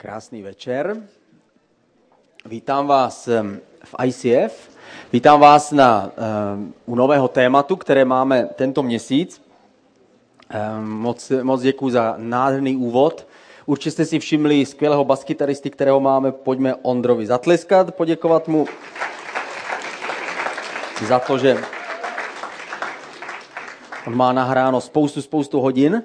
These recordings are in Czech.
Krásný večer. Vítám vás v ICF. Vítám vás na, u nového tématu, které máme tento měsíc. Moc, moc děkuji za nádherný úvod. Určitě jste si všimli skvělého baskytaristy, kterého máme. Pojďme Ondrovi zatleskat, poděkovat mu za to, že on má nahráno spoustu, spoustu hodin.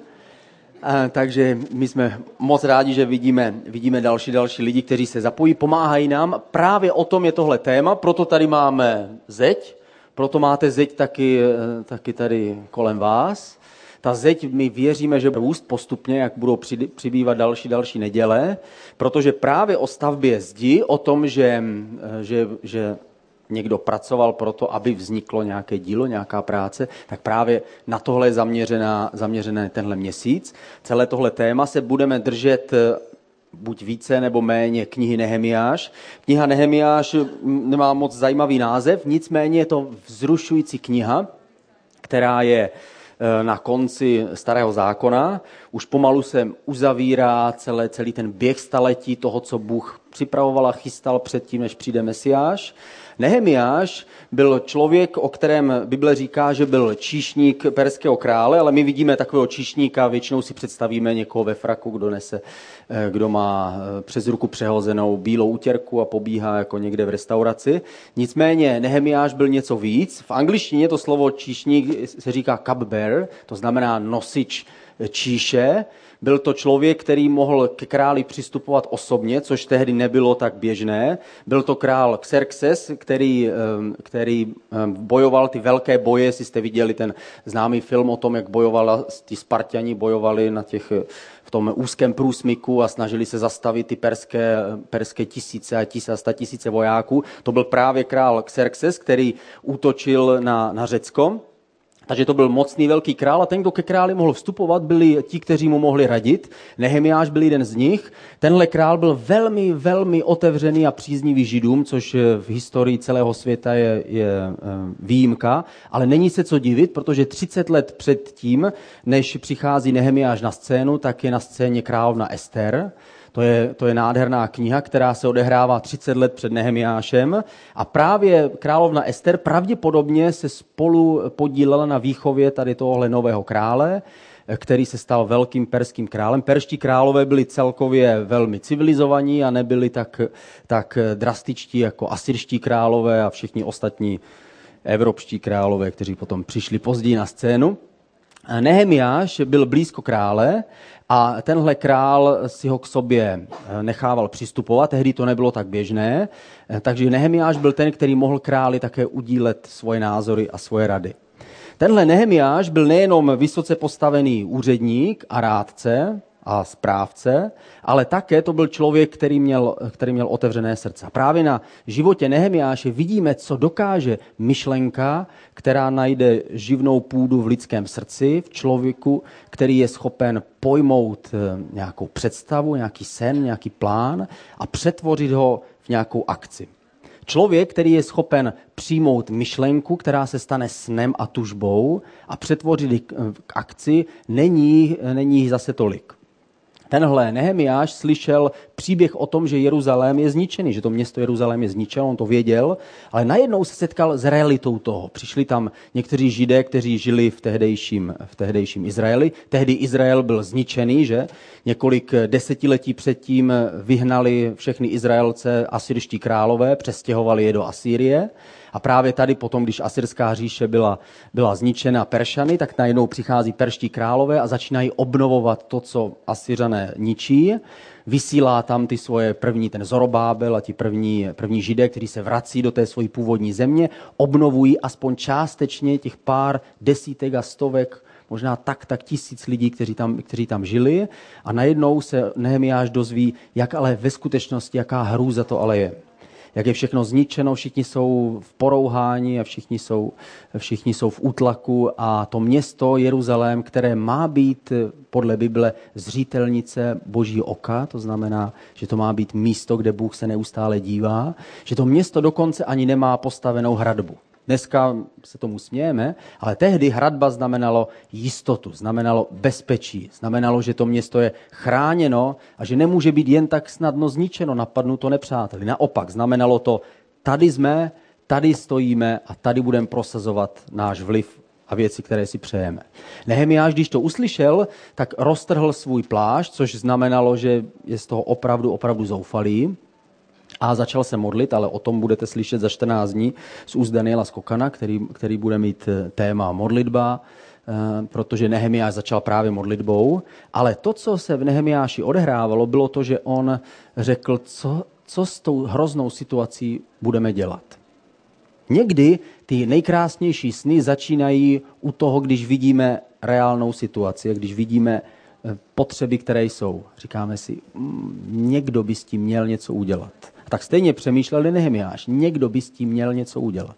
Takže my jsme moc rádi, že vidíme, vidíme další, další lidi, kteří se zapojí, pomáhají nám. Právě o tom je tohle téma, proto tady máme zeď, proto máte zeď taky, eh, taky tady kolem vás. Ta zeď, my věříme, že bude růst postupně, jak budou přibývat další, další neděle, protože právě o stavbě zdi, o tom, že, eh, že, že někdo pracoval pro to, aby vzniklo nějaké dílo, nějaká práce, tak právě na tohle je zaměřená, zaměřené tenhle měsíc. Celé tohle téma se budeme držet eh, buď více nebo méně knihy Nehemiáš. Kniha Nehemiáš nemá moc zajímavý název, nicméně je to vzrušující kniha, která je eh, na konci starého zákona. Už pomalu se uzavírá celé, celý ten běh staletí toho, co Bůh připravoval a chystal předtím, než přijde Mesiáš. Nehemiáš byl člověk, o kterém Bible říká, že byl číšník perského krále, ale my vidíme takového číšníka, většinou si představíme někoho ve fraku, kdo nese, eh, kdo má eh, přes ruku přehozenou bílou útěrku a pobíhá jako někde v restauraci. Nicméně Nehemiáš byl něco víc. V angličtině to slovo číšník se říká cupbearer, to znamená nosič číše. Byl to člověk, který mohl ke králi přistupovat osobně, což tehdy nebylo tak běžné. Byl to král Xerxes, který, který bojoval ty velké boje, jestli jste viděli ten známý film o tom, jak bojovala, ty Spartiani bojovali na těch, v tom úzkém průsmyku a snažili se zastavit ty perské, perské tisíce a tisíce a sta tisíce vojáků. To byl právě král Xerxes, který útočil na, na Řecko. Takže to byl mocný velký král a ten, kdo ke králi mohl vstupovat, byli ti, kteří mu mohli radit. Nehemiáš byl jeden z nich. Tenhle král byl velmi, velmi otevřený a příznivý židům, což v historii celého světa je, je eh, výjimka. Ale není se co divit, protože 30 let před tím, než přichází Nehemiáš na scénu, tak je na scéně královna Ester. To je, to je nádherná kniha, která se odehrává 30 let před Nehemiášem a právě královna Ester pravděpodobně se spolu podílela na výchově tady tohohle nového krále, který se stal velkým perským králem. Perští králové byli celkově velmi civilizovaní a nebyli tak, tak drastičtí jako asyrští králové a všichni ostatní evropští králové, kteří potom přišli později na scénu. Nehemiáš byl blízko krále a tenhle král si ho k sobě eh, nechával přistupovat, tehdy to nebylo tak běžné, eh, takže Nehemiáš byl ten, který mohl králi také udílet svoje názory a svoje rady. Tenhle Nehemiáš byl nejenom vysoce postavený úředník a rádce, a správce, ale také to byl člověk, který měl, který měl otevřené srdce. Právě na životě Nehemiáše vidíme, co dokáže myšlenka, která najde živnou půdu v lidském srdci, v člověku, který je schopen pojmout eh, nějakou představu, nějaký sen, nějaký plán a přetvořit ho v nějakou akci. Člověk, který je schopen přijmout myšlenku, která se stane snem a tužbou a přetvořit k akci, není, není zase tolik. Tenhle Nehemiáš slyšel příběh o tom, že Jeruzalém je zničený, že to město Jeruzalém je zničeno, on to věděl, ale najednou se setkal s realitou toho. Přišli tam někteří židé, kteří žili v tehdejším, v tehdejším Izraeli. Tehdy Izrael byl zničený, že? Několik desetiletí předtím vyhnali všechny Izraelce asyrští králové, přestěhovali je do Asýrie. A právě tady potom, když asyrská říše byla, byla zničena Peršany, tak najednou přichází perští králové a začínají obnovovat to, co Asyřané ničí. Vysílá tam ty svoje první, ten Zorobábel a ti první, první židé, kteří se vrací do té své původní země, obnovují aspoň částečně těch pár desítek a stovek možná tak, tak tisíc lidí, kteří tam, kteří tam žili. A najednou se Nehemiáš dozví, jak ale ve skutečnosti, jaká hrůza to ale je jak je všechno zničeno, všichni jsou v porouhání a všichni jsou, všichni jsou v útlaku a to město Jeruzalém, které má být podle Bible zřítelnice boží oka, to znamená, že to má být místo, kde Bůh se neustále dívá, že to město dokonce ani nemá postavenou hradbu. Dneska se tomu smějeme, ale tehdy hradba znamenalo jistotu, znamenalo bezpečí, znamenalo, že to město je chráněno a že nemůže být jen tak snadno zničeno, napadnuto nepřáteli. Naopak, znamenalo to, tady jsme, tady stojíme a tady budeme prosazovat náš vliv a věci, které si přejeme. Nehemiáš, když to uslyšel, tak roztrhl svůj plášť, což znamenalo, že je z toho opravdu, opravdu zoufalý. A začal se modlit, ale o tom budete slyšet za 14 dní z úst Daniela Skokana, který, který bude mít eh, téma modlitba, eh, protože Nehemiáš začal právě modlitbou. Ale to, co se v Nehemiáši odehrávalo, bylo to, že on řekl, co, co s tou hroznou situací budeme dělat. Někdy ty nejkrásnější sny začínají u toho, když vidíme reálnou situaci, když vidíme eh, potřeby, které jsou. Říkáme si, mm, někdo by s tím měl něco udělat. Tak stejně přemýšlel Nehemiáš. Někdo by s tím měl něco udělat.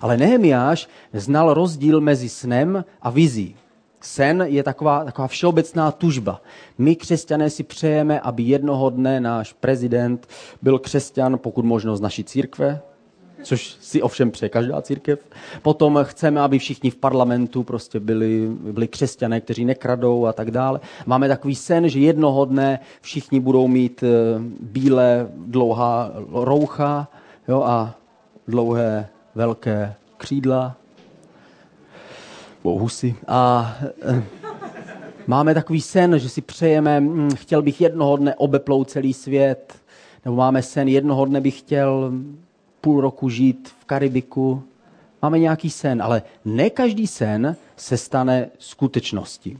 Ale Nehemiáš znal rozdíl mezi snem a vizí. Sen je taková, taková všeobecná tužba. My, křesťané, si přejeme, aby jednoho dne náš prezident byl křesťan, pokud možno z naší církve, což si ovšem přeje každá církev. Potom chceme, aby všichni v parlamentu prostě byli, byli křesťané, kteří nekradou a tak dále. Máme takový sen, že jednoho dne všichni budou mít eh, bílé, dlouhá roucha jo, a dlouhé, velké křídla, husy. A eh, máme takový sen, že si přejeme, hm, chtěl bych jednoho dne obeplout celý svět, nebo máme sen, jednoho dne bych chtěl půl roku žít v Karibiku. Máme nějaký sen, ale ne každý sen se stane skutečností.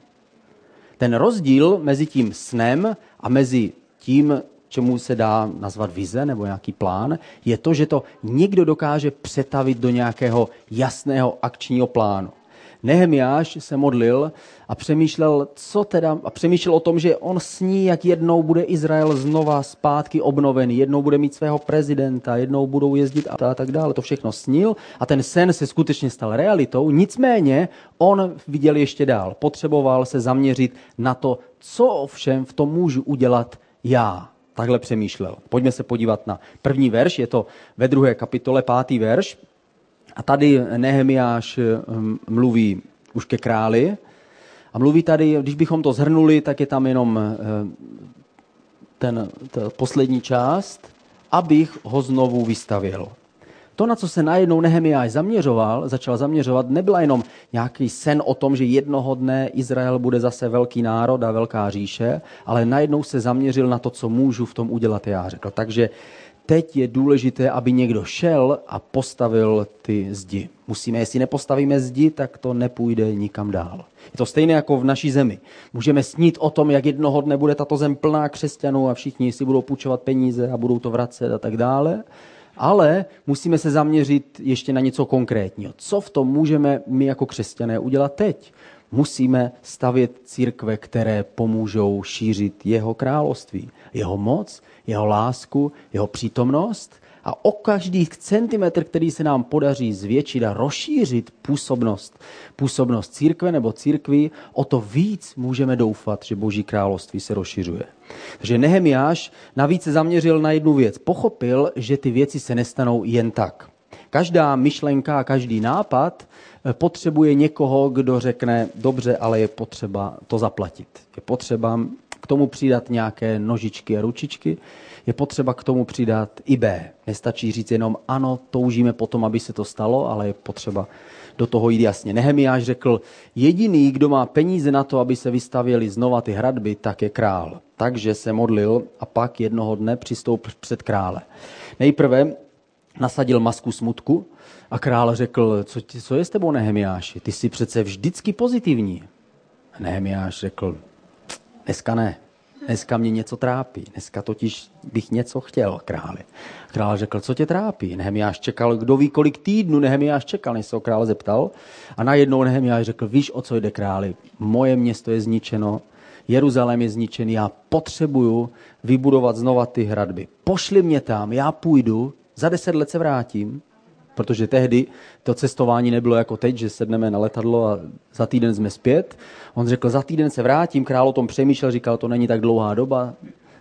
Ten rozdíl mezi tím snem a mezi tím, čemu se dá nazvat vize nebo nějaký plán, je to, že to někdo dokáže přetavit do nějakého jasného akčního plánu. Nehemiáš se modlil a přemýšlel, co teda, a přemýšlel o tom, že on sní, jak jednou bude Izrael znova zpátky obnovený, jednou bude mít svého prezidenta, jednou budou jezdit a tak dále. To všechno snil a ten sen se skutečně stal realitou. Nicméně on viděl ještě dál. Potřeboval se zaměřit na to, co ovšem v tom můžu udělat já. Takhle přemýšlel. Pojďme se podívat na první verš, je to ve druhé kapitole, pátý verš. A tady Nehemiáš hm, mluví už ke králi. A mluví tady, když bychom to zhrnuli, tak je tam jenom eh, ten, ten poslední část, abych ho znovu vystavil. To, na co se najednou Nehemiáš zaměřoval, začal zaměřovat, nebyla jenom nějaký sen o tom, že jednoho dne Izrael bude zase velký národ a velká říše, ale najednou se zaměřil na to, co můžu v tom udělat já. Řekl, takže teď je důležité, aby někdo šel a postavil ty zdi. Musíme, jestli nepostavíme zdi, tak to nepůjde nikam dál. Je to stejné jako v naší zemi. Můžeme snít o tom, jak jednoho dne bude tato zem plná křesťanů a všichni si budou půjčovat peníze a budou to vracet a tak dále. Ale musíme se zaměřit ještě na něco konkrétního. Co v tom můžeme my jako křesťané udělat teď? Musíme stavět církve, které pomůžou šířit jeho království, jeho moc, jeho lásku, jeho přítomnost a o každý centimetr, který se nám podaří zvětšit a rozšířit působnost, působnost církve nebo církví, o to víc můžeme doufat, že Boží království se rozšiřuje. Takže Nehemiáš navíc se zaměřil na jednu věc. Pochopil, že ty věci se nestanou jen tak. Každá myšlenka a každý nápad potřebuje někoho, kdo řekne, dobře, ale je potřeba to zaplatit. Je potřeba k tomu přidat nějaké nožičky a ručičky, je potřeba k tomu přidat i B. Nestačí říct jenom ano, toužíme potom, aby se to stalo, ale je potřeba do toho jít jasně. Nehemiáš řekl, jediný, kdo má peníze na to, aby se vystavěly znova ty hradby, tak je král. Takže se modlil a pak jednoho dne přistoupil před krále. Nejprve nasadil masku smutku a král řekl, co, co je s tebou Nehemiáši, ty jsi přece vždycky pozitivní. Nehemiáš řekl, dneska ne, dneska mě něco trápí, dneska totiž bych něco chtěl králi. Král řekl, co tě trápí? Nehemiáš čekal, kdo ví, kolik týdnů Nehemiáš čekal, než se ho král zeptal. A najednou Nehemiáš řekl, víš, o co jde králi? Moje město je zničeno, Jeruzalém je zničený, já potřebuju vybudovat znova ty hradby. Pošli mě tam, já půjdu, za deset let se vrátím, protože tehdy to cestování nebylo jako teď, že sedneme na letadlo a za týden jsme zpět. On řekl, za týden se vrátím, král o tom přemýšlel, říkal, to není tak dlouhá doba,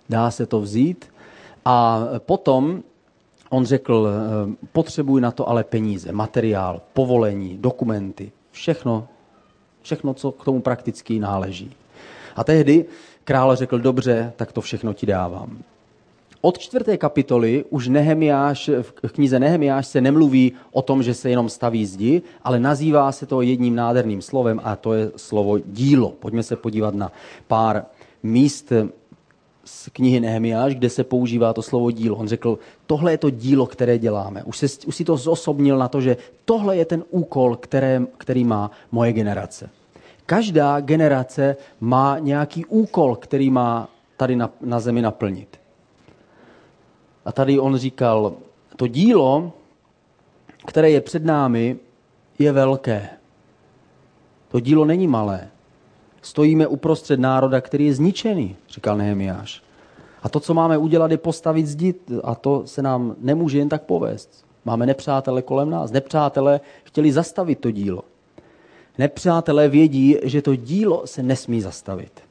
dá se to vzít. A potom on řekl, eh, potřebuji na to ale peníze, materiál, povolení, dokumenty, všechno, všechno, co k tomu prakticky náleží. A tehdy král řekl, dobře, tak to všechno ti dávám. Od čtvrté kapitoly už Nehemiáš, v knize Nehemiáš se nemluví o tom, že se jenom staví zdi, ale nazývá se to jedním nádherným slovem a to je slovo dílo. Pojďme se podívat na pár míst z knihy Nehemiáš, kde se používá to slovo dílo. On řekl, tohle je to dílo, které děláme. Už, se, už si to zosobnil na to, že tohle je ten úkol, které, který má moje generace. Každá generace má nějaký úkol, který má tady na, na zemi naplnit. A tady on říkal, to dílo, které je před námi, je velké. To dílo není malé. Stojíme uprostřed národa, který je zničený, říkal Nehemiáš. A to, co máme udělat, je postavit zdi a to se nám nemůže jen tak povést. Máme nepřátele kolem nás. Nepřátelé chtěli zastavit to dílo. Nepřátelé vědí, že to dílo se nesmí zastavit.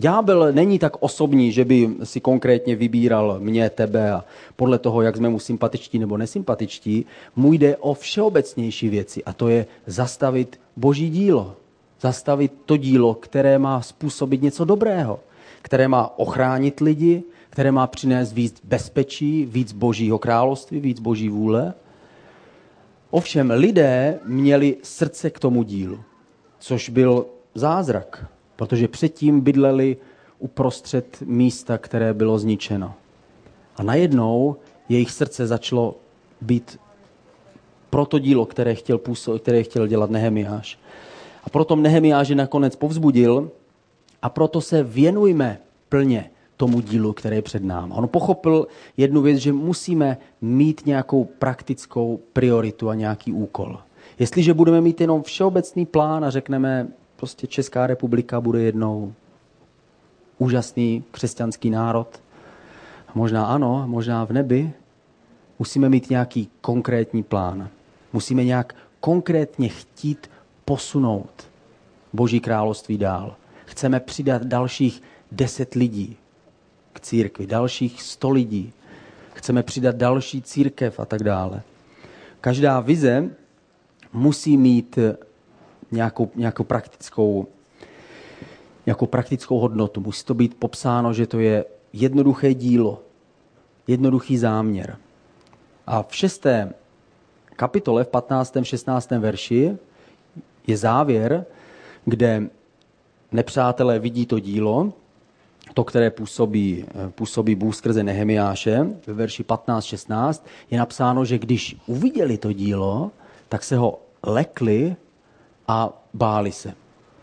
Ďábel není tak osobní, že by si konkrétně vybíral mě, tebe a podle toho, jak jsme mu sympatičtí nebo nesympatičtí, mu jde o všeobecnější věci a to je zastavit boží dílo. Zastavit to dílo, které má způsobit něco dobrého, které má ochránit lidi, které má přinést víc bezpečí, víc božího království, víc boží vůle. Ovšem lidé měli srdce k tomu dílu, což byl zázrak protože předtím bydleli uprostřed místa, které bylo zničeno. A najednou jejich srdce začalo být pro to dílo, které chtěl, působ, které chtěl dělat Nehemiáš. A proto Nehemiáš je nakonec povzbudil a proto se věnujme plně tomu dílu, které je před námi. On pochopil jednu věc, že musíme mít nějakou praktickou prioritu a nějaký úkol. Jestliže budeme mít jenom všeobecný plán a řekneme, prostě Česká republika bude jednou úžasný křesťanský národ. Možná ano, možná v nebi. Musíme mít nějaký konkrétní plán. Musíme nějak konkrétně chtít posunout Boží království dál. Chceme přidat dalších deset lidí k církvi, dalších sto lidí. Chceme přidat další církev a tak dále. Každá vize musí mít nějakou, nějakou, praktickou, nějakou praktickou hodnotu. Musí to být popsáno, že to je jednoduché dílo, jednoduchý záměr. A v šesté kapitole, v 15. 16. verši, je závěr, kde nepřátelé vidí to dílo, to, které působí, působí Bůh skrze Nehemiáše, ve verši 15-16, je napsáno, že když uviděli to dílo, tak se ho lekli a báli se.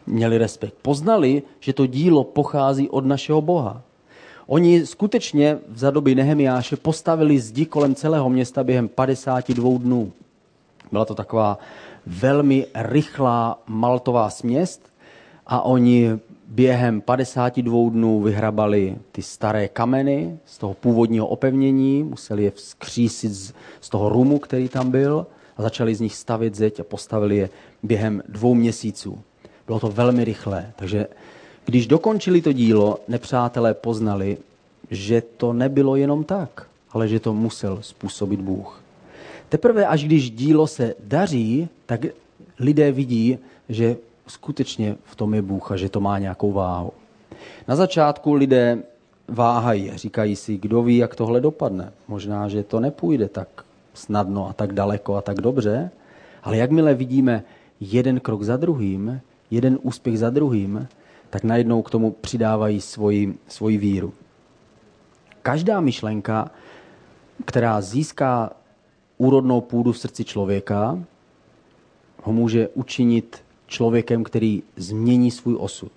Měli respekt. Poznali, že to dílo pochází od našeho Boha. Oni skutečně v zadoby Nehemiáše postavili zdi kolem celého města během 52 dnů. Byla to taková velmi rychlá maltová směst a oni během 52 dnů vyhrabali ty staré kameny z toho původního opevnění, museli je vzkřísit z toho rumu, který tam byl a začali z nich stavit zeď a postavili je během dvou měsíců. Bylo to velmi rychlé, takže když dokončili to dílo, nepřátelé poznali, že to nebylo jenom tak, ale že to musel způsobit Bůh. Teprve až když dílo se daří, tak lidé vidí, že skutečně v tom je Bůh a že to má nějakou váhu. Na začátku lidé váhají, říkají si, kdo ví, jak tohle dopadne. Možná, že to nepůjde tak snadno a tak daleko a tak dobře, ale jakmile vidíme jeden krok za druhým, jeden úspěch za druhým, tak najednou k tomu přidávají svoji, svoji víru. Každá myšlenka, která získá úrodnou půdu v srdci člověka, ho může učinit člověkem, který změní svůj osud.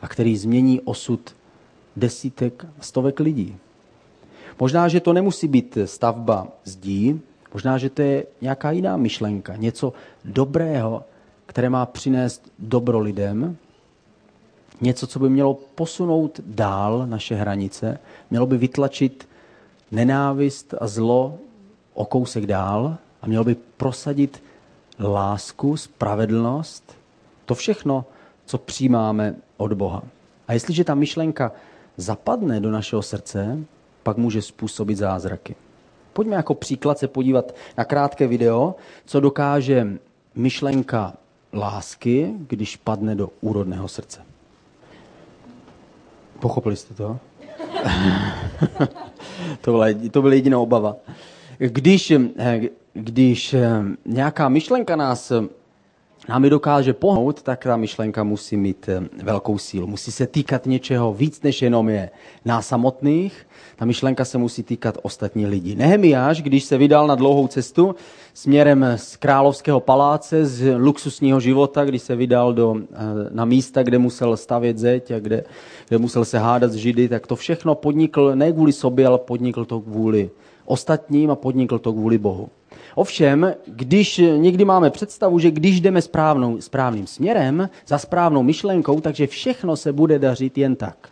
A který změní osud desítek, stovek lidí. Možná, že to nemusí být stavba zdí, možná, že to je nějaká jiná myšlenka, něco dobrého, které má přinést dobro lidem, něco, co by mělo posunout dál naše hranice, mělo by vytlačit nenávist a zlo o kousek dál a mělo by prosadit lásku, spravedlnost, to všechno, co přijímáme od Boha. A jestliže ta myšlenka zapadne do našeho srdce, pak může způsobit zázraky. Pojďme jako příklad se podívat na krátké video, co dokáže myšlenka lásky, když padne do úrodného srdce. Pochopili jste to? to, byla, to byla jediná obava. Když, eh, když eh, nějaká myšlenka nás námi dokáže pohnout, tak ta myšlenka musí mít eh, velkou sílu. Musí se týkat něčeho víc, než jenom je nás samotných. Ta myšlenka se musí týkat ostatní lidí. Nehemiáš, když se vydal na dlouhou cestu směrem z královského paláce, z luxusního života, když se vydal do, eh, na místa, kde musel stavět zeď a kde, kde musel se hádat s Židy, tak to všechno podnikl ne kvůli sobě, ale podnikl to kvůli ostatním a podnikl to kvůli Bohu. Ovšem, když někdy máme představu, že když jdeme správnou, správným směrem, za správnou myšlenkou, takže všechno se bude dařit jen tak.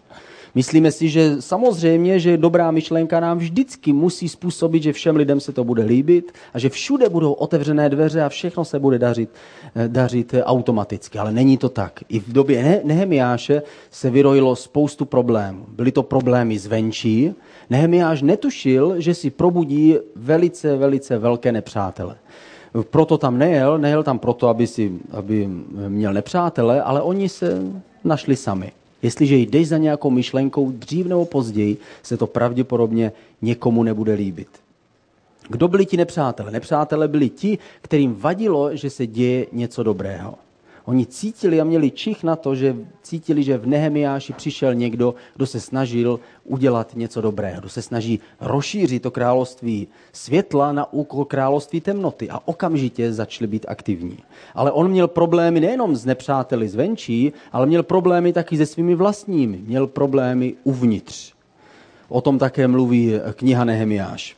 Myslíme si, že samozřejmě, že dobrá myšlenka nám vždycky musí způsobit, že všem lidem se to bude líbit a že všude budou otevřené dveře a všechno se bude dařit, eh, dařit automaticky. Ale není to tak. I v době Nehemiáše se vyrojilo spoustu problémů. Byly to problémy zvenčí. Nehemiáš netušil, že si probudí velice, velice velké nepřátele proto tam nejel, nejel tam proto, aby, si, aby měl nepřátele, ale oni se našli sami. Jestliže jdeš za nějakou myšlenkou, dřív nebo později se to pravděpodobně někomu nebude líbit. Kdo byli ti nepřátelé? Nepřátelé byli ti, kterým vadilo, že se děje něco dobrého. Oni cítili a měli čich na to, že cítili, že v Nehemiáši přišel někdo, kdo se snažil udělat něco dobrého, kdo se snaží rozšířit to království světla na úkol království temnoty a okamžitě začali být aktivní. Ale on měl problémy nejenom s nepřáteli zvenčí, ale měl problémy taky se svými vlastními. Měl problémy uvnitř. O tom také mluví kniha Nehemiáš.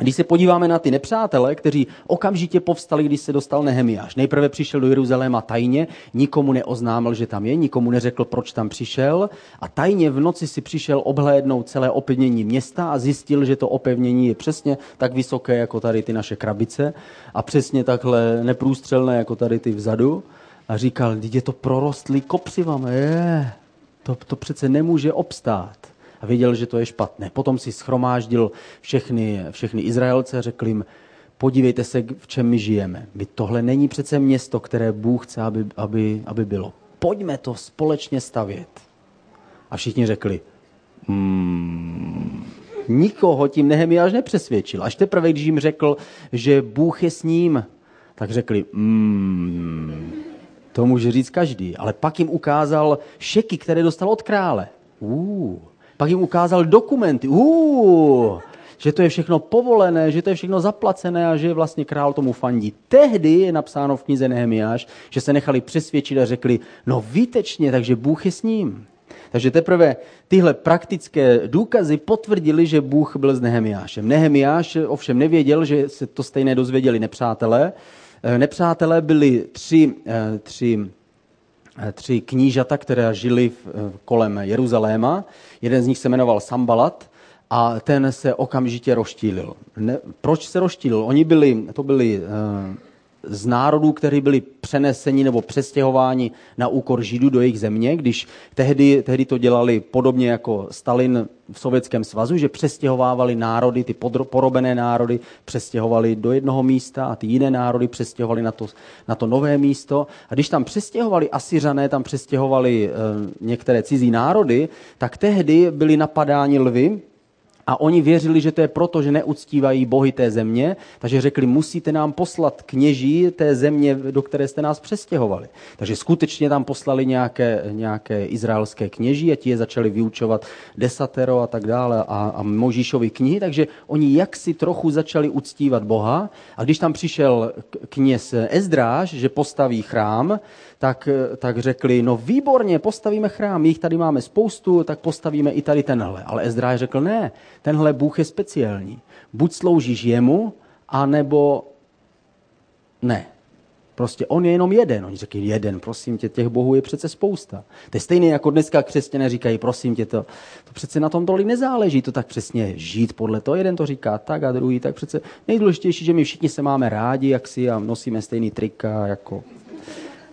Když se podíváme na ty nepřátele, kteří okamžitě povstali, když se dostal Nehemiáš. Nejprve přišel do Jeruzaléma tajně, nikomu neoznámil, že tam je, nikomu neřekl, proč tam přišel a tajně v noci si přišel obhlédnout celé opevnění města a zjistil, že to opevnění je přesně tak vysoké, jako tady ty naše krabice a přesně takhle neprůstřelné, jako tady ty vzadu. A říkal, je to prorostlý kopřivama, je, to, to přece nemůže obstát a věděl, že to je špatné. Potom si schromáždil všechny, všechny Izraelce a řekl jim, podívejte se, v čem my žijeme. My tohle není přece město, které Bůh chce, aby, aby, aby bylo. Pojďme to společně stavět. A všichni řekli, mm, nikoho tím Nehemiáš nepřesvědčil. Až teprve, když jim řekl, že Bůh je s ním, tak řekli, mm, to může říct každý. Ale pak jim ukázal šeky, které dostal od krále. Uh, pak jim ukázal dokumenty. Uh, že to je všechno povolené, že to je všechno zaplacené a že vlastně král tomu fandí. Tehdy je napsáno v knize Nehemiáš, že se nechali přesvědčit a řekli, no výtečně, takže Bůh je s ním. Takže teprve tyhle praktické důkazy potvrdili, že Bůh byl s Nehemiášem. Nehemiáš ovšem nevěděl, že se to stejné dozvěděli nepřátelé. Eh, nepřátelé byli tři, eh, tři tři knížata, které žili eh, kolem Jeruzaléma. Jeden z nich se jmenoval Sambalat a ten se okamžitě roštílil. Ne, proč se roštílil? Oni byli, to byli uh, z národů, kteří byli přeneseni nebo přestěhováni na úkor Židů do jejich země, když tehdy, tehdy to dělali podobně jako Stalin v Sovětském svazu, že přestěhovávali národy, ty porobené národy přestěhovali do jednoho místa a ty jiné národy přestěhovali na to, na to nové místo. A když tam přestěhovali Asiřané, tam přestěhovali e, některé cizí národy, tak tehdy byli napadáni lvy, a oni věřili, že to je proto, že neuctívají bohy té země, takže řekli, musíte nám poslat kněží té země, do které jste nás přestěhovali. Takže skutečně tam poslali nějaké, nějaké izraelské kněží a ti je začali vyučovat desatero a tak dále a, a Možíšovi knihy, takže oni jaksi trochu začali uctívat Boha a když tam přišel kněz Ezdráž, že postaví chrám, tak, tak řekli, no výborně, postavíme chrám, jich tady máme spoustu, tak postavíme i tady tenhle. Ale Ezdráž řekl, ne, tenhle Bůh je speciální. Buď sloužíš jemu, anebo ne. Prostě on je jenom jeden. Oni řekli, jeden, prosím tě, těch bohů je přece spousta. To je stejné jako dneska křesťané říkají, prosím tě, to, to přece na tom tolik nezáleží, to tak přesně žít podle toho. Jeden to říká tak a druhý tak přece nejdůležitější, že my všichni se máme rádi, jak si a nosíme stejný trika, jako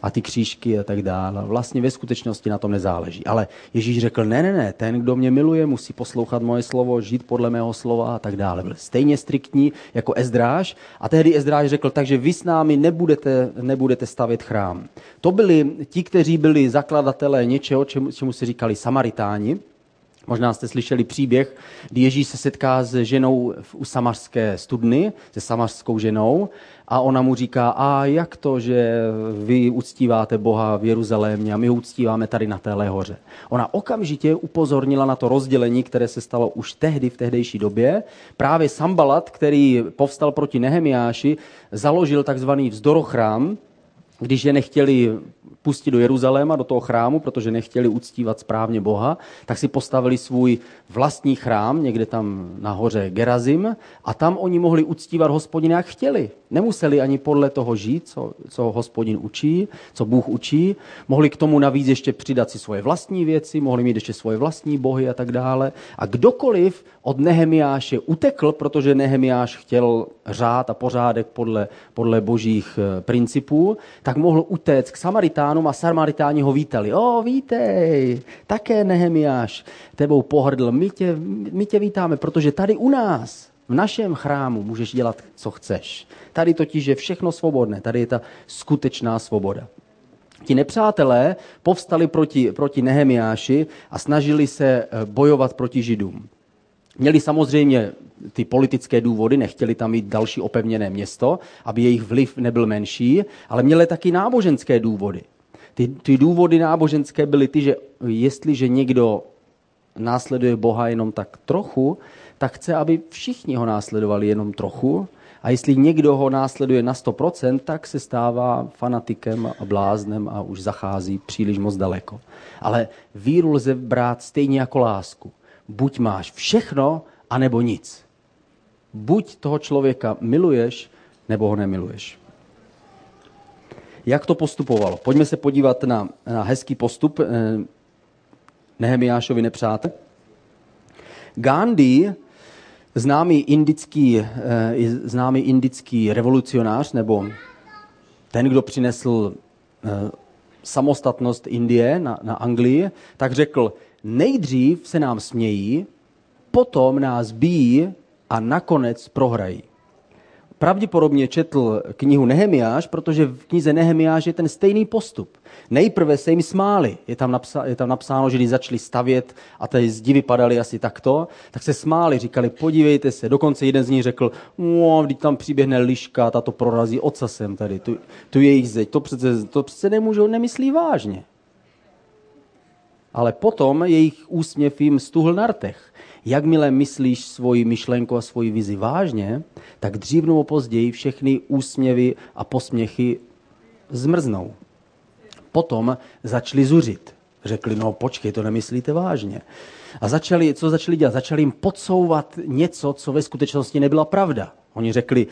a ty křížky a tak dále. Vlastně ve skutečnosti na tom nezáleží. Ale Ježíš řekl, ne, ne, ne, ten, kdo mě miluje, musí poslouchat moje slovo, žít podle mého slova a tak dále. Byl stejně striktní jako Ezdráž a tehdy Ezdráž řekl, takže vy s námi nebudete, nebudete stavět chrám. To byli ti, kteří byli zakladatelé něčeho, čemu, čemu se říkali Samaritáni, Možná jste slyšeli příběh, kdy Ježíš se setká s ženou u samařské studny, se samařskou ženou a ona mu říká, a jak to, že vy uctíváte Boha v Jeruzalémě a my ho uctíváme tady na téhle hoře. Ona okamžitě upozornila na to rozdělení, které se stalo už tehdy, v tehdejší době. Právě Sambalat, který povstal proti Nehemiáši, založil takzvaný vzdorochrám, když je nechtěli pustit do Jeruzaléma, do toho chrámu, protože nechtěli uctívat správně Boha, tak si postavili svůj vlastní chrám někde tam nahoře Gerazim a tam oni mohli uctívat hospodina, jak chtěli. Nemuseli ani podle toho žít, co, co hospodin učí, co Bůh učí. Mohli k tomu navíc ještě přidat si svoje vlastní věci, mohli mít ještě svoje vlastní bohy a tak dále. A kdokoliv od Nehemiáše utekl, protože Nehemiáš chtěl řád a pořádek podle, podle božích eh, principů, tak mohl utéct k Samaritánům a Samaritáni ho vítali. O, vítej, také Nehemiáš tebou pohrdl, my tě, my tě vítáme, protože tady u nás, v našem chrámu můžeš dělat, co chceš. Tady totiž je všechno svobodné, tady je ta skutečná svoboda. Ti nepřátelé povstali proti, proti Nehemiáši a snažili se eh, bojovat proti Židům. Měli samozřejmě ty politické důvody, nechtěli tam mít další opevněné město, aby jejich vliv nebyl menší, ale měli taky náboženské důvody. Ty, ty důvody náboženské byly ty, že jestliže někdo následuje Boha jenom tak trochu, tak chce, aby všichni ho následovali jenom trochu. A jestli někdo ho následuje na 100%, tak se stává fanatikem a bláznem a už zachází příliš moc daleko. Ale víru lze brát stejně jako lásku. Buď máš všechno, anebo nic. Buď toho člověka miluješ, nebo ho nemiluješ. Jak to postupovalo? Pojďme se podívat na, na hezký postup eh, Nehemiášovi nepřátel. Gandhi známý indický, eh, známý indický revolucionář, nebo ten, kdo přinesl eh, samostatnost Indie na, na Anglii, tak řekl, nejdřív se nám smějí, potom nás bíjí a nakonec prohrají pravděpodobně četl knihu Nehemiáš, protože v knize Nehemiáš je ten stejný postup. Nejprve se jim smáli. Je tam, napsa, je tam napsáno, že když začali stavět a ty zdi vypadaly asi takto, tak se smáli, říkali, podívejte se. Dokonce jeden z nich řekl, když tam přiběhne liška, ta to prorazí ocasem tady, tu, tu jejich zeď. To přece, to přece nemůžou, nemyslí vážně. Ale potom jejich úsměv jim stuhl na rtech. Jakmile myslíš svoji myšlenku a svoji vizi vážně, tak dřív nebo později všechny úsměvy a posměchy zmrznou. Potom začali zuřit. Řekli, no počkej, to nemyslíte vážně. A začali, co začali dělat? Začali jim podsouvat něco, co ve skutečnosti nebyla pravda. Oni řekli,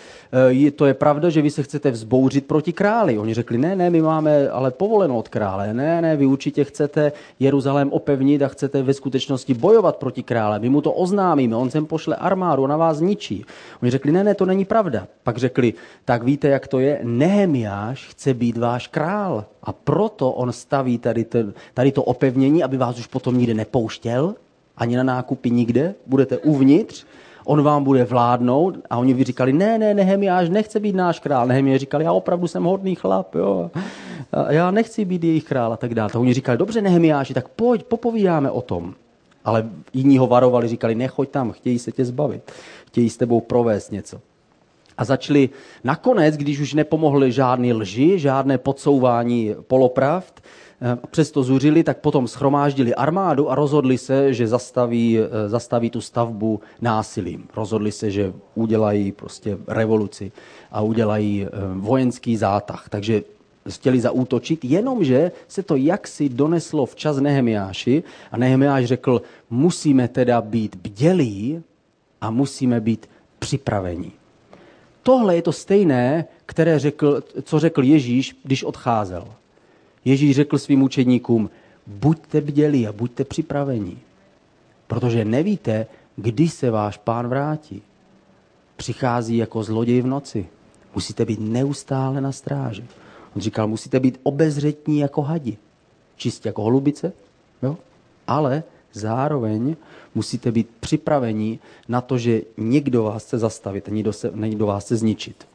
e, to je pravda, že vy se chcete vzbouřit proti králi. Oni řekli, ne, ne, my máme ale povoleno od krále. Ne, ne, vy určitě chcete Jeruzalém opevnit a chcete ve skutečnosti bojovat proti krále. My mu to oznámíme, on sem pošle armádu, ona vás ničí. Oni řekli, ne, ne, to není pravda. Pak řekli, tak víte, jak to je? Nehemiáš chce být váš král. A proto on staví tady to, tady to opevnění, aby vás už potom nikde nepouštěl, ani na nákupy nikde, budete uvnitř on vám bude vládnout. A oni říkali, ne, ne, Nehemiáš nechce být náš král. Nehemiáš říkal, já opravdu jsem hodný chlap, jo. A já nechci být jejich král a tak dále. A oni říkali, dobře, Nehemiáši, tak pojď, popovídáme o tom. Ale jiní ho varovali, říkali, nechoď tam, chtějí se tě zbavit, chtějí s tebou provést něco. A začali nakonec, když už nepomohly žádné lži, žádné podsouvání polopravd, Eh, přesto zuřili, tak potom schromáždili armádu a rozhodli se, že zastaví, eh, zastaví tu stavbu násilím. Rozhodli se, že udělají prostě revoluci a udělají eh, vojenský zátah. Takže chtěli zaútočit, jenomže se to jaksi doneslo včas Nehemiáši a Nehemiáš řekl, musíme teda být bdělí a musíme být připraveni. Tohle je to stejné, které řekl, co řekl Ježíš, když odcházel. Ježíš řekl svým učedníkům, buďte bdělí a buďte připraveni, protože nevíte, kdy se váš pán vrátí. Přichází jako zloděj v noci. Musíte být neustále na stráži. On říkal, musíte být obezřetní jako hadi, čistě jako holubice, jo? ale zároveň musíte být připraveni na to, že někdo vás chce zastavit, někdo, se, někdo vás chce zničit.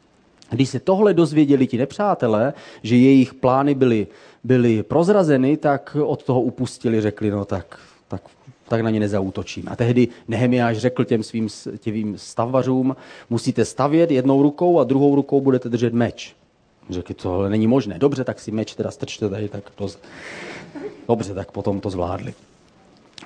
Když se tohle dozvěděli ti nepřátelé, že jejich plány byly, byly prozrazeny, tak od toho upustili, řekli, no tak, tak, tak na ně nezautočím. A tehdy Nehemiáš řekl těm svým těm stavvařům, musíte stavět jednou rukou a druhou rukou budete držet meč. Řekli, tohle není možné. Dobře, tak si meč teda strčte tady, tak to... Dobře, tak potom to zvládli.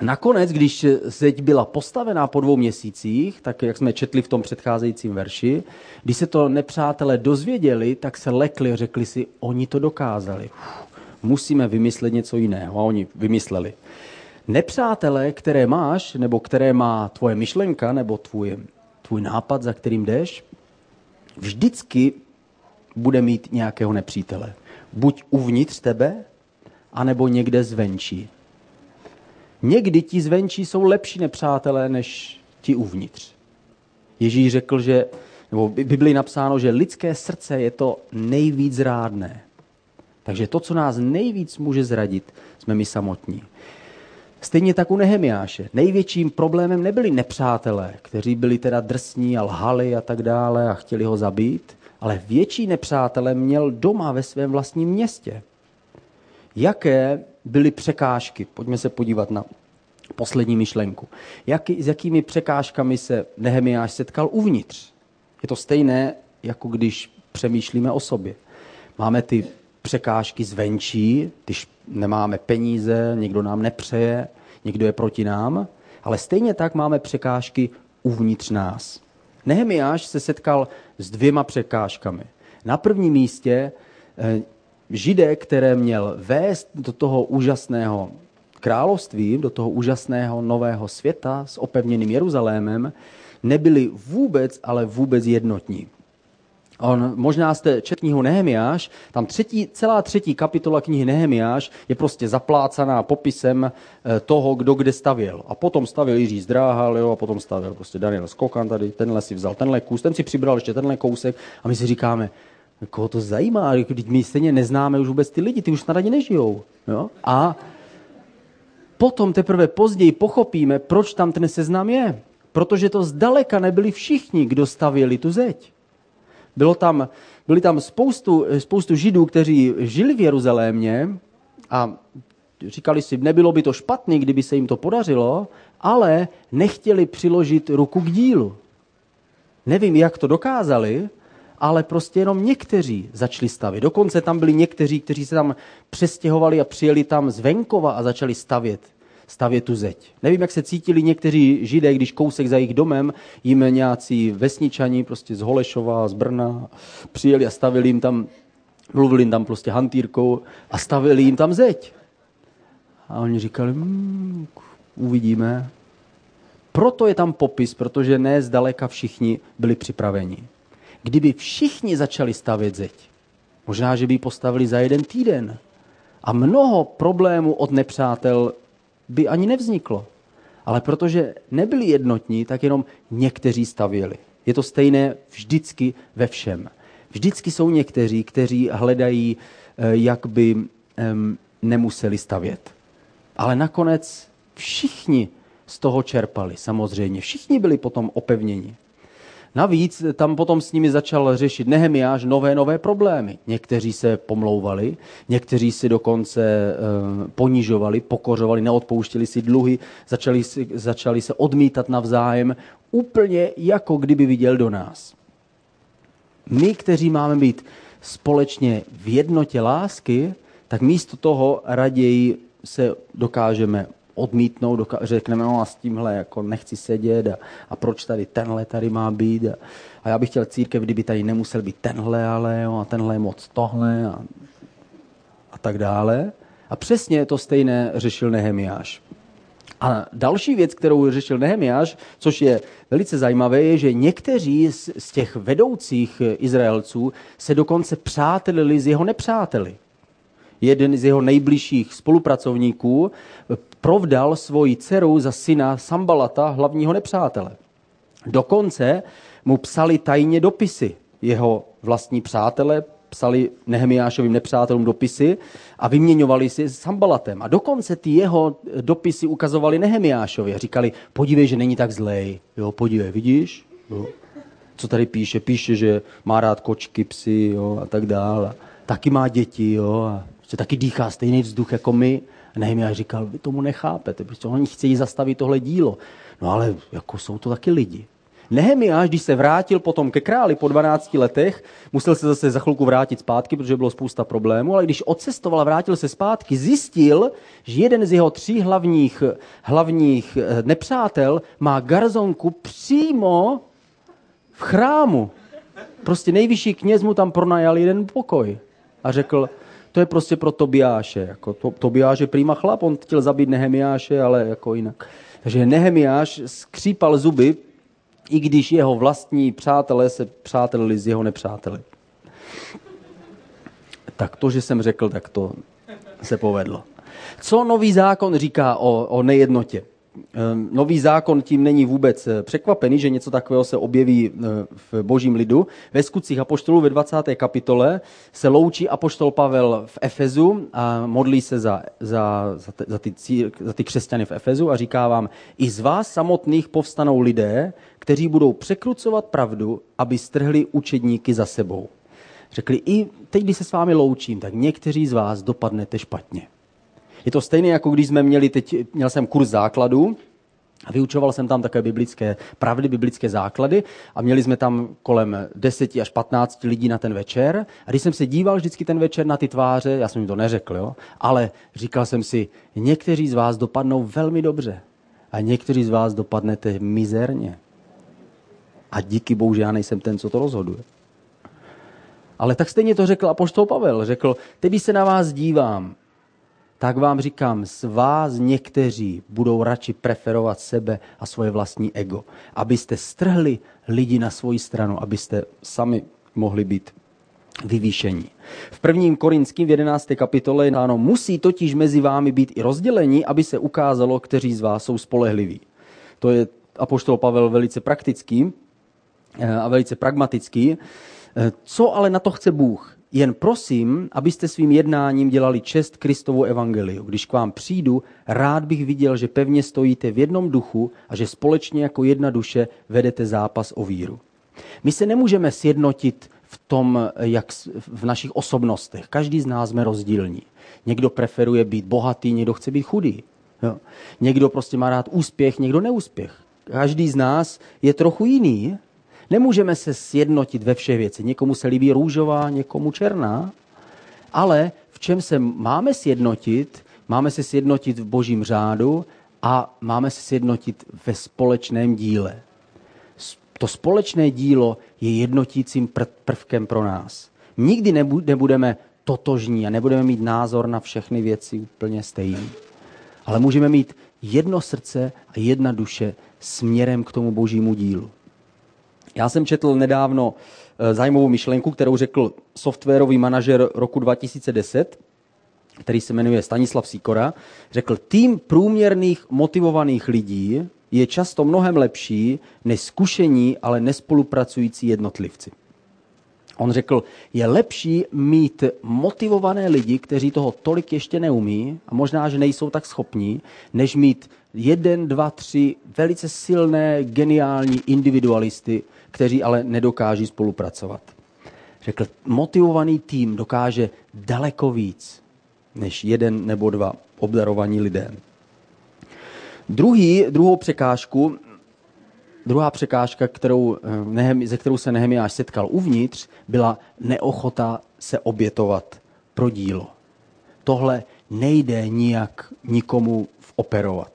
Nakonec, když zeď byla postavená po dvou měsících, tak jak jsme četli v tom předcházejícím verši, když se to nepřátelé dozvěděli, tak se lekli, řekli si, oni to dokázali. Uf, musíme vymyslet něco jiného. A oni vymysleli. Nepřátelé, které máš, nebo které má tvoje myšlenka, nebo tvůj, tvůj nápad, za kterým jdeš, vždycky bude mít nějakého nepřítele. Buď uvnitř tebe, anebo někde zvenčí. Někdy ti zvenčí jsou lepší nepřátelé než ti uvnitř. Ježíš řekl, že, nebo Biblii napsáno, že lidské srdce je to nejvíc zrádné. Takže to, co nás nejvíc může zradit, jsme my samotní. Stejně tak u Nehemiáše. Největším problémem nebyli nepřátelé, kteří byli teda drsní a lhali a tak dále a chtěli ho zabít, ale větší nepřátelé měl doma ve svém vlastním městě. Jaké byly překážky? Pojďme se podívat na poslední myšlenku. Jaký, s jakými překážkami se Nehemiáš setkal uvnitř? Je to stejné, jako když přemýšlíme o sobě. Máme ty překážky zvenčí, když nemáme peníze, někdo nám nepřeje, někdo je proti nám, ale stejně tak máme překážky uvnitř nás. Nehemiáš se setkal s dvěma překážkami. Na prvním místě eh, židé, které měl vést do toho úžasného království, do toho úžasného nového světa s opevněným Jeruzalémem, nebyli vůbec, ale vůbec jednotní. On, možná jste čet knihu Nehemiáš, tam třetí, celá třetí kapitola knihy Nehemiáš je prostě zaplácaná popisem eh, toho, kdo kde stavěl. A potom stavěl Jiří Zdráhal, jo, a potom stavěl prostě Daniel Skokan tady, tenhle si vzal tenhle kus, ten si přibral ještě tenhle kousek a my si říkáme, koho to zajímá, když my stejně neznáme už vůbec ty lidi, ty už snad ani nežijou. Jo? A potom teprve později pochopíme, proč tam ten seznam je. Protože to zdaleka nebyli všichni, kdo stavěli tu zeď. Bylo tam, byli tam spoustu, spoustu židů, kteří žili v Jeruzalémě a říkali si, nebylo by to špatný, kdyby se jim to podařilo, ale nechtěli přiložit ruku k dílu. Nevím, jak to dokázali, ale prostě jenom někteří začali stavět. Dokonce tam byli někteří, kteří se tam přestěhovali a přijeli tam z venkova a začali stavět stavět tu zeď. Nevím, jak se cítili někteří židé, když kousek za jejich domem jim nějací vesničani prostě z Holešova, z Brna přijeli a stavili jim tam, mluvili jim tam prostě hantýrkou a stavili jim tam zeď. A oni říkali, mmm, uvidíme. Proto je tam popis, protože ne zdaleka všichni byli připraveni. Kdyby všichni začali stavět zeď, možná, že by ji postavili za jeden týden. A mnoho problémů od nepřátel by ani nevzniklo. Ale protože nebyli jednotní, tak jenom někteří stavěli. Je to stejné vždycky ve všem. Vždycky jsou někteří, kteří hledají, eh, jak by nemuseli stavět. Ale nakonec všichni z toho čerpali, samozřejmě. Všichni byli potom opevněni. Navíc tam potom s nimi začal řešit Nehemiáš nové, nové problémy. Někteří se pomlouvali, někteří si dokonce e, ponižovali, pokořovali, neodpouštěli si dluhy, začali, začali se odmítat navzájem, úplně jako kdyby viděl do nás. My, kteří máme být společně v jednotě lásky, tak místo toho raději se dokážeme odmítnout, řekneme, no a s tímhle jako nechci sedět a, a proč tady tenhle tady má být a, a já bych chtěl církev, kdyby tady nemusel být tenhle, ale jo, a tenhle je moc tohle a, a tak dále. A přesně to stejné řešil Nehemiáš. A další věc, kterou řešil Nehemiáš, což je velice zajímavé, je, že někteří z těch vedoucích Izraelců se dokonce přátelili s jeho nepřáteli jeden z jeho nejbližších spolupracovníků, provdal svoji dceru za syna Sambalata, hlavního nepřátele. Dokonce mu psali tajně dopisy jeho vlastní přátelé, psali Nehemiášovým nepřátelům dopisy a vyměňovali si s Sambalatem. A dokonce ty jeho dopisy ukazovali Nehemiášovi a říkali, podívej, že není tak zlej. Jo, podívej, vidíš? Jo. Co tady píše? Píše, že má rád kočky, psy jo, a tak dále. Taky má děti, jo, a že taky dýchá stejný vzduch jako my. A Nehemiáš říkal, vy tomu nechápete, protože oni chtějí zastavit tohle dílo. No ale jako jsou to taky lidi. Nehemiáš, když se vrátil potom ke králi po 12 letech, musel se zase za chvilku vrátit zpátky, protože bylo spousta problémů, ale když odcestoval a vrátil se zpátky, zjistil, že jeden z jeho tří hlavních, hlavních eh, nepřátel má garzonku přímo v chrámu. Prostě nejvyšší kněz mu tam pronajal jeden pokoj a řekl, to je prostě pro Tobiáše. Jako to, Tobiáš je prýma chlap, on chtěl zabít Nehemiáše, ale jako jinak. Takže Nehemiáš skřípal zuby, i když jeho vlastní přátelé se přátelili s jeho nepřáteli. Tak to, že jsem řekl, tak to se povedlo. Co nový zákon říká o, o nejednotě? Ehm, nový zákon tím není vůbec eh, překvapený, že něco takového se objeví eh, v božím lidu. Ve skutcích apoštolů ve 20. kapitole se loučí apoštol Pavel v Efezu a modlí se za, za, za, ty, za, ty, za ty křesťany v Efezu a říká vám, i z vás samotných povstanou lidé, kteří budou překrucovat pravdu, aby strhli učedníky za sebou. Řekli, i teď, když se s vámi loučím, tak někteří z vás dopadnete špatně. Je to stejné, jako když jsme měli teď, měl jsem kurz základu, a vyučoval jsem tam také biblické pravdy, biblické základy a měli jsme tam kolem 10 až 15 lidí na ten večer. A když jsem se díval vždycky ten večer na ty tváře, já jsem jim to neřekl, jo, ale říkal jsem si, někteří z vás dopadnou velmi dobře a někteří z vás dopadnete mizerně. A díky bohu, že já nejsem ten, co to rozhoduje. Ale tak stejně to řekl apoštol Pavel. Řekl, teď se na vás dívám, tak vám říkám, z vás někteří budou radši preferovat sebe a svoje vlastní ego. Abyste strhli lidi na svoji stranu, abyste sami mohli být vyvýšení. V prvním korinským v 11. kapitole je ano, musí totiž mezi vámi být i rozdělení, aby se ukázalo, kteří z vás jsou spolehliví. To je apoštol Pavel velice praktický eh, a velice pragmatický. Eh, co ale na to chce Bůh? Jen prosím, abyste svým jednáním dělali čest Kristovu evangeliu. Když k vám přijdu, rád bych viděl, že pevně stojíte v jednom duchu a že společně jako jedna duše vedete zápas o víru. My se nemůžeme sjednotit v tom, jak v našich osobnostech. Každý z nás jsme rozdílní. Někdo preferuje být bohatý, někdo chce být chudý. Jo. Někdo prostě má rád úspěch, někdo neúspěch. Každý z nás je trochu jiný Nemůžeme se sjednotit ve všech věci. Někomu se líbí růžová, někomu černá, ale v čem se máme sjednotit? Máme se sjednotit v božím řádu a máme se sjednotit ve společném díle. To společné dílo je jednotícím prvkem pro nás. Nikdy nebudeme totožní a nebudeme mít názor na všechny věci úplně stejný. Ale můžeme mít jedno srdce a jedna duše směrem k tomu božímu dílu. Já jsem četl nedávno eh, zajímavou myšlenku, kterou řekl softwarový manažer roku 2010, který se jmenuje Stanislav Sikora. Řekl, tým průměrných motivovaných lidí je často mnohem lepší než zkušení, ale nespolupracující jednotlivci. On řekl, je lepší mít motivované lidi, kteří toho tolik ještě neumí a možná, že nejsou tak schopní, než mít jeden, dva, tři velice silné, geniální individualisty, kteří ale nedokáží spolupracovat. Řekl, motivovaný tým dokáže daleko víc než jeden nebo dva obdarovaní lidé. Druhý, druhou překážku, druhá překážka, kterou, eh, ze kterou se Nehemiáš setkal uvnitř, byla neochota se obětovat pro dílo. Tohle nejde nijak nikomu operovat.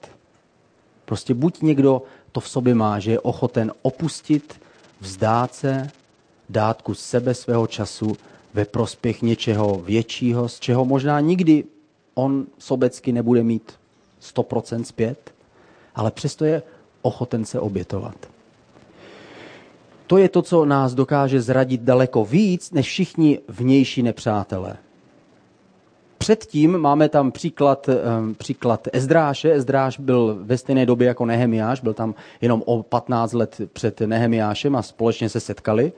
Prostě buď někdo to v sobě má, že je ochoten opustit vzdát se, dát kus sebe svého času ve prospěch něčeho většího, z čeho možná nikdy on sobecky nebude mít 100% zpět, ale přesto je ochoten se obětovat. To je to, co nás dokáže zradit daleko víc než všichni vnější nepřátelé. Předtím máme tam příklad, um, příklad Ezdráše. Ezdráš byl ve stejné době jako Nehemiáš, byl tam jenom o 15 let před Nehemiášem a společně se setkali.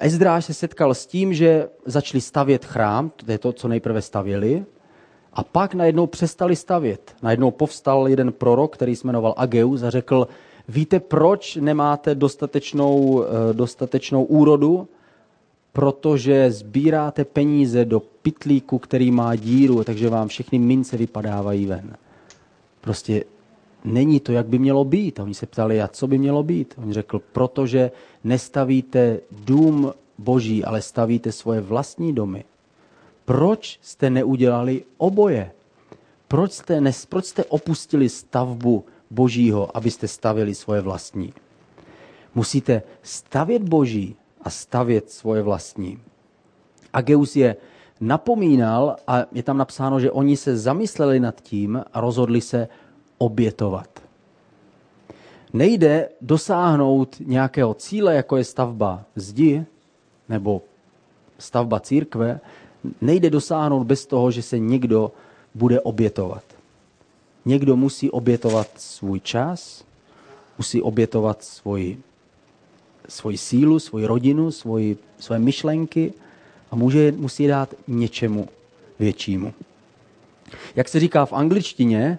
Ezdráš se setkal s tím, že začali stavět chrám, to je to, co nejprve stavěli, a pak najednou přestali stavět. Najednou povstal jeden prorok, který se jmenoval Ageus a řekl, víte, proč nemáte dostatečnou, eh, dostatečnou úrodu? Protože sbíráte peníze do pitlíku, který má díru, takže vám všechny mince vypadávají ven. Prostě není to, jak by mělo být. A oni se ptali, a co by mělo být? On řekl, protože nestavíte dům boží, ale stavíte svoje vlastní domy. Proč jste neudělali oboje? Proč jste, nes, proč jste opustili stavbu božího, abyste stavili svoje vlastní? Musíte stavět boží a stavět svoje vlastní. Ageus je napomínal a je tam napsáno, že oni se zamysleli nad tím a rozhodli se obětovat. Nejde dosáhnout nějakého cíle, jako je stavba zdi nebo stavba církve, nejde dosáhnout bez toho, že se někdo bude obětovat. Někdo musí obětovat svůj čas, musí obětovat svoji, svoji sílu, svoji rodinu, svoji, svoje myšlenky a může, musí dát něčemu většímu. Jak se říká v angličtině,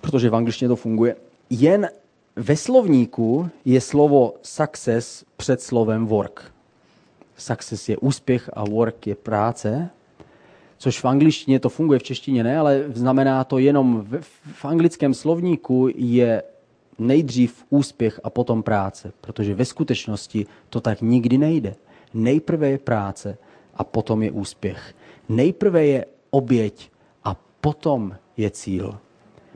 protože v angličtině to funguje, jen ve slovníku je slovo success před slovem work. Success je úspěch a work je práce, což v angličtině to funguje, v češtině ne, ale znamená to jenom v, v anglickém slovníku je nejdřív úspěch a potom práce, protože ve skutečnosti to tak nikdy nejde. Nejprve je práce a potom je úspěch. Nejprve je oběť a potom je cíl.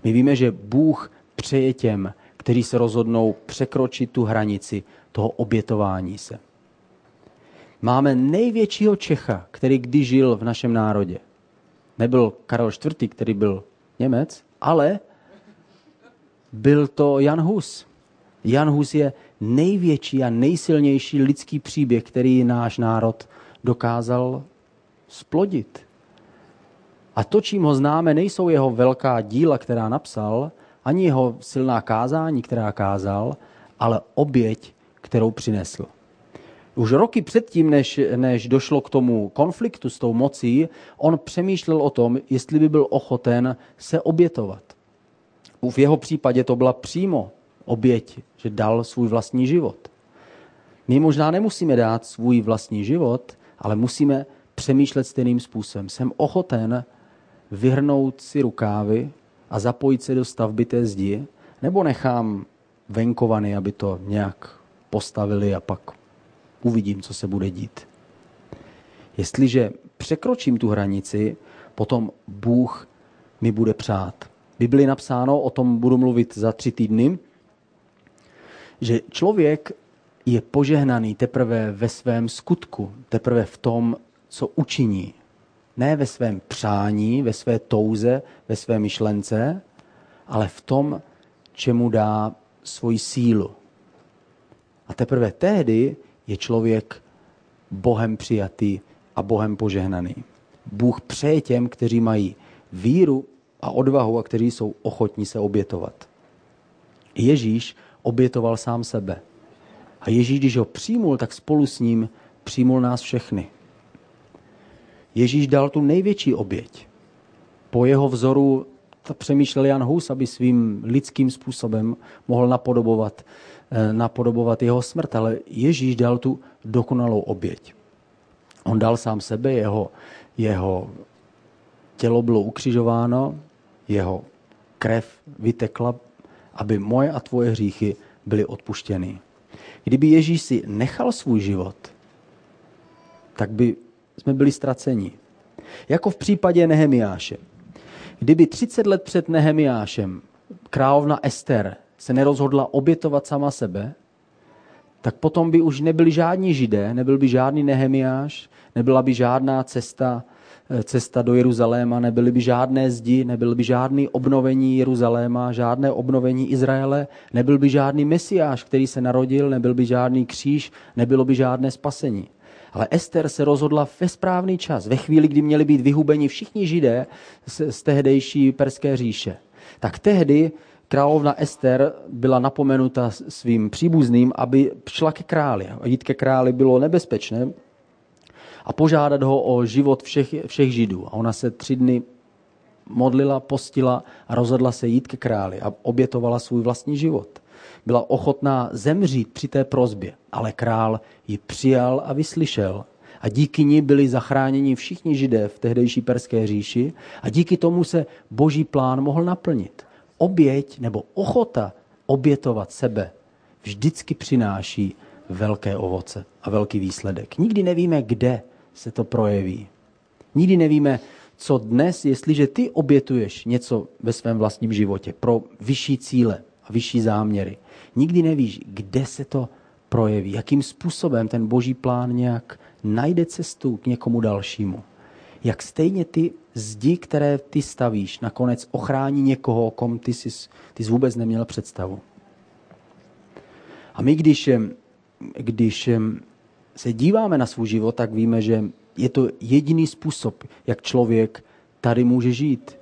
My víme, že Bůh přeje těm, kteří se rozhodnou překročit tu hranici toho obětování se. Máme největšího Čecha, který kdy žil v našem národě. Nebyl Karel IV., který byl Němec, ale byl to Jan Hus. Jan Hus je největší a nejsilnější lidský příběh, který náš národ dokázal splodit. A to, čím ho známe, nejsou jeho velká díla, která napsal, ani jeho silná kázání, která kázal, ale oběť, kterou přinesl. Už roky předtím, než, než došlo k tomu konfliktu s tou mocí, on přemýšlel o tom, jestli by byl ochoten se obětovat. V jeho případě to byla přímo oběť, že dal svůj vlastní život. My možná nemusíme dát svůj vlastní život, ale musíme přemýšlet stejným způsobem. Jsem ochoten vyhrnout si rukávy a zapojit se do stavby té zdi, nebo nechám venkovany, aby to nějak postavili a pak uvidím, co se bude dít. Jestliže překročím tu hranici, potom Bůh mi bude přát. Bibli napsáno, o tom budu mluvit za tři týdny, že člověk je požehnaný teprve ve svém skutku, teprve v tom, co učiní. Ne ve svém přání, ve své touze, ve své myšlence, ale v tom, čemu dá svoji sílu. A teprve tehdy je člověk Bohem přijatý a Bohem požehnaný. Bůh přeje těm, kteří mají víru a odvahu a kteří jsou ochotní se obětovat. Ježíš obětoval sám sebe. A Ježíš, když ho přijmul, tak spolu s ním přijmul nás všechny. Ježíš dal tu největší oběť. Po jeho vzoru přemýšlel Jan Hus, aby svým lidským způsobem mohl napodobovat, eh, napodobovat jeho smrt, ale Ježíš dal tu dokonalou oběť. On dal sám sebe, jeho, jeho tělo bylo ukřižováno, jeho krev vytekla, aby moje a tvoje hříchy byly odpuštěny. Kdyby Ježíš si nechal svůj život, tak by jsme byli ztraceni. Jako v případě Nehemiáše. Kdyby 30 let před Nehemiášem královna Ester se nerozhodla obětovat sama sebe, tak potom by už nebyli žádní židé, nebyl by žádný Nehemiáš, nebyla by žádná cesta, cesta do Jeruzaléma, nebyly by žádné zdi, nebyl by žádný obnovení Jeruzaléma, žádné obnovení Izraele, nebyl by žádný mesiáš, který se narodil, nebyl by žádný kříž, nebylo by žádné spasení. Ale Ester se rozhodla ve správný čas, ve chvíli, kdy měli být vyhubeni všichni židé z, tehdejší perské říše. Tak tehdy královna Ester byla napomenuta svým příbuzným, aby šla ke králi. Jít ke králi bylo nebezpečné a požádat ho o život všech, všech židů. A ona se tři dny modlila, postila a rozhodla se jít ke králi a obětovala svůj vlastní život. Byla ochotná zemřít při té prozbě, ale král ji přijal a vyslyšel. A díky ní byli zachráněni všichni židé v tehdejší perské říši a díky tomu se boží plán mohl naplnit. Oběť nebo ochota obětovat sebe vždycky přináší velké ovoce a velký výsledek. Nikdy nevíme, kde se to projeví. Nikdy nevíme, co dnes, jestliže ty obětuješ něco ve svém vlastním životě pro vyšší cíle a vyšší záměry. Nikdy nevíš, kde se to projeví, jakým způsobem ten boží plán nějak najde cestu k někomu dalšímu. Jak stejně ty zdi, které ty stavíš, nakonec ochrání někoho, kom ty jsi, ty jsi vůbec neměl představu. A my, když, když se díváme na svůj život, tak víme, že je to jediný způsob, jak člověk tady může žít.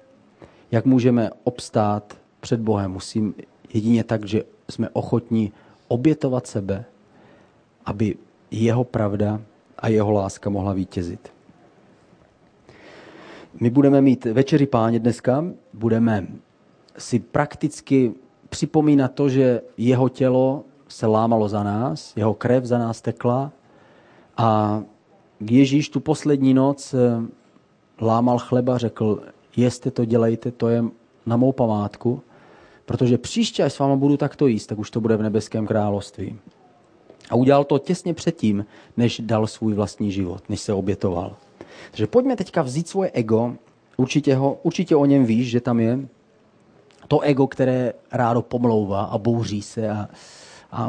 Jak můžeme obstát před Bohem. Musím jedině tak, že jsme ochotní obětovat sebe, aby jeho pravda a jeho láska mohla vítězit. My budeme mít večeři páně dneska, budeme si prakticky připomínat to, že jeho tělo se lámalo za nás, jeho krev za nás tekla a Ježíš tu poslední noc eh, lámal chleba, řekl, jeste to, dělejte, to je na mou památku, protože příště, až s váma budu takto jíst, tak už to bude v nebeském království. A udělal to těsně předtím, než dal svůj vlastní život, než se obětoval. Takže pojďme teďka vzít svoje ego, určitě, ho, určitě o něm víš, že tam je, to ego, které rádo pomlouvá a bouří se a, a,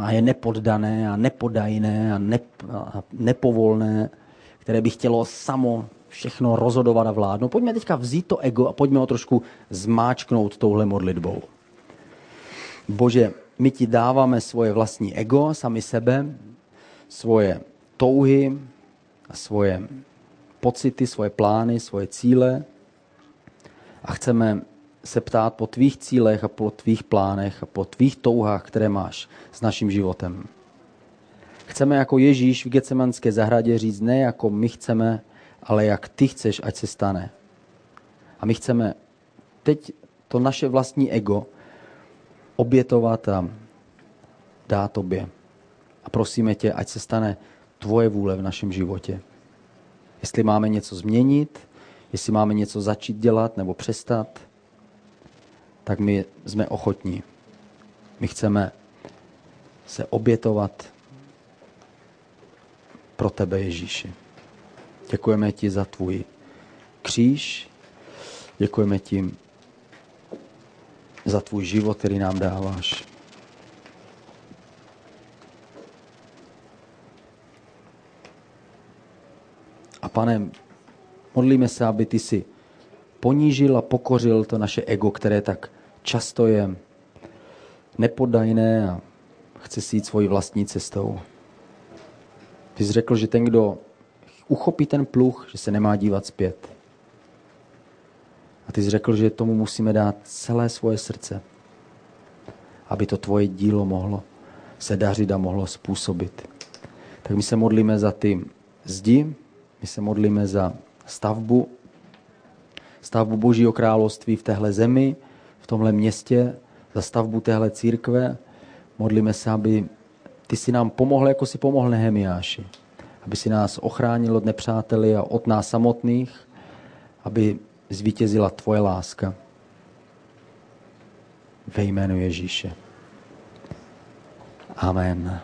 a je nepoddané a nepodajné a, ne, a nepovolné, které by chtělo samo všechno rozhodovat a vládnout. Pojďme teďka vzít to ego a pojďme ho trošku zmáčknout touhle modlitbou. Bože, my ti dáváme svoje vlastní ego, sami sebe, svoje touhy a svoje pocity, svoje plány, svoje cíle a chceme se ptát po tvých cílech a po tvých plánech a po tvých touhách, které máš s naším životem. Chceme jako Ježíš v Gecemanské zahradě říct ne jako my chceme, ale jak ty chceš, ať se stane. A my chceme teď to naše vlastní ego obětovat a dát tobě. A prosíme tě, ať se stane tvoje vůle v našem životě. Jestli máme něco změnit, jestli máme něco začít dělat nebo přestat, tak my jsme ochotní. My chceme se obětovat pro tebe, Ježíši. Děkujeme ti za tvůj kříž, děkujeme ti za tvůj život, který nám dáváš. A pane, modlíme se, aby ty si ponížil a pokořil to naše ego, které tak často je nepodajné a chce si jít svojí vlastní cestou. Ty jsi řekl, že ten, kdo uchopí ten pluh, že se nemá dívat zpět. A ty jsi řekl, že tomu musíme dát celé svoje srdce, aby to tvoje dílo mohlo se dařit a mohlo způsobit. Tak my se modlíme za ty zdi, my se modlíme za stavbu, stavbu Božího království v téhle zemi, v tomhle městě, za stavbu téhle církve. Modlíme se, aby ty si nám pomohl, jako si pomohl Nehemiáši. Aby si nás ochránil od nepřáteli a od nás samotných, aby zvítězila tvoje láska. Ve jménu Ježíše. Amen.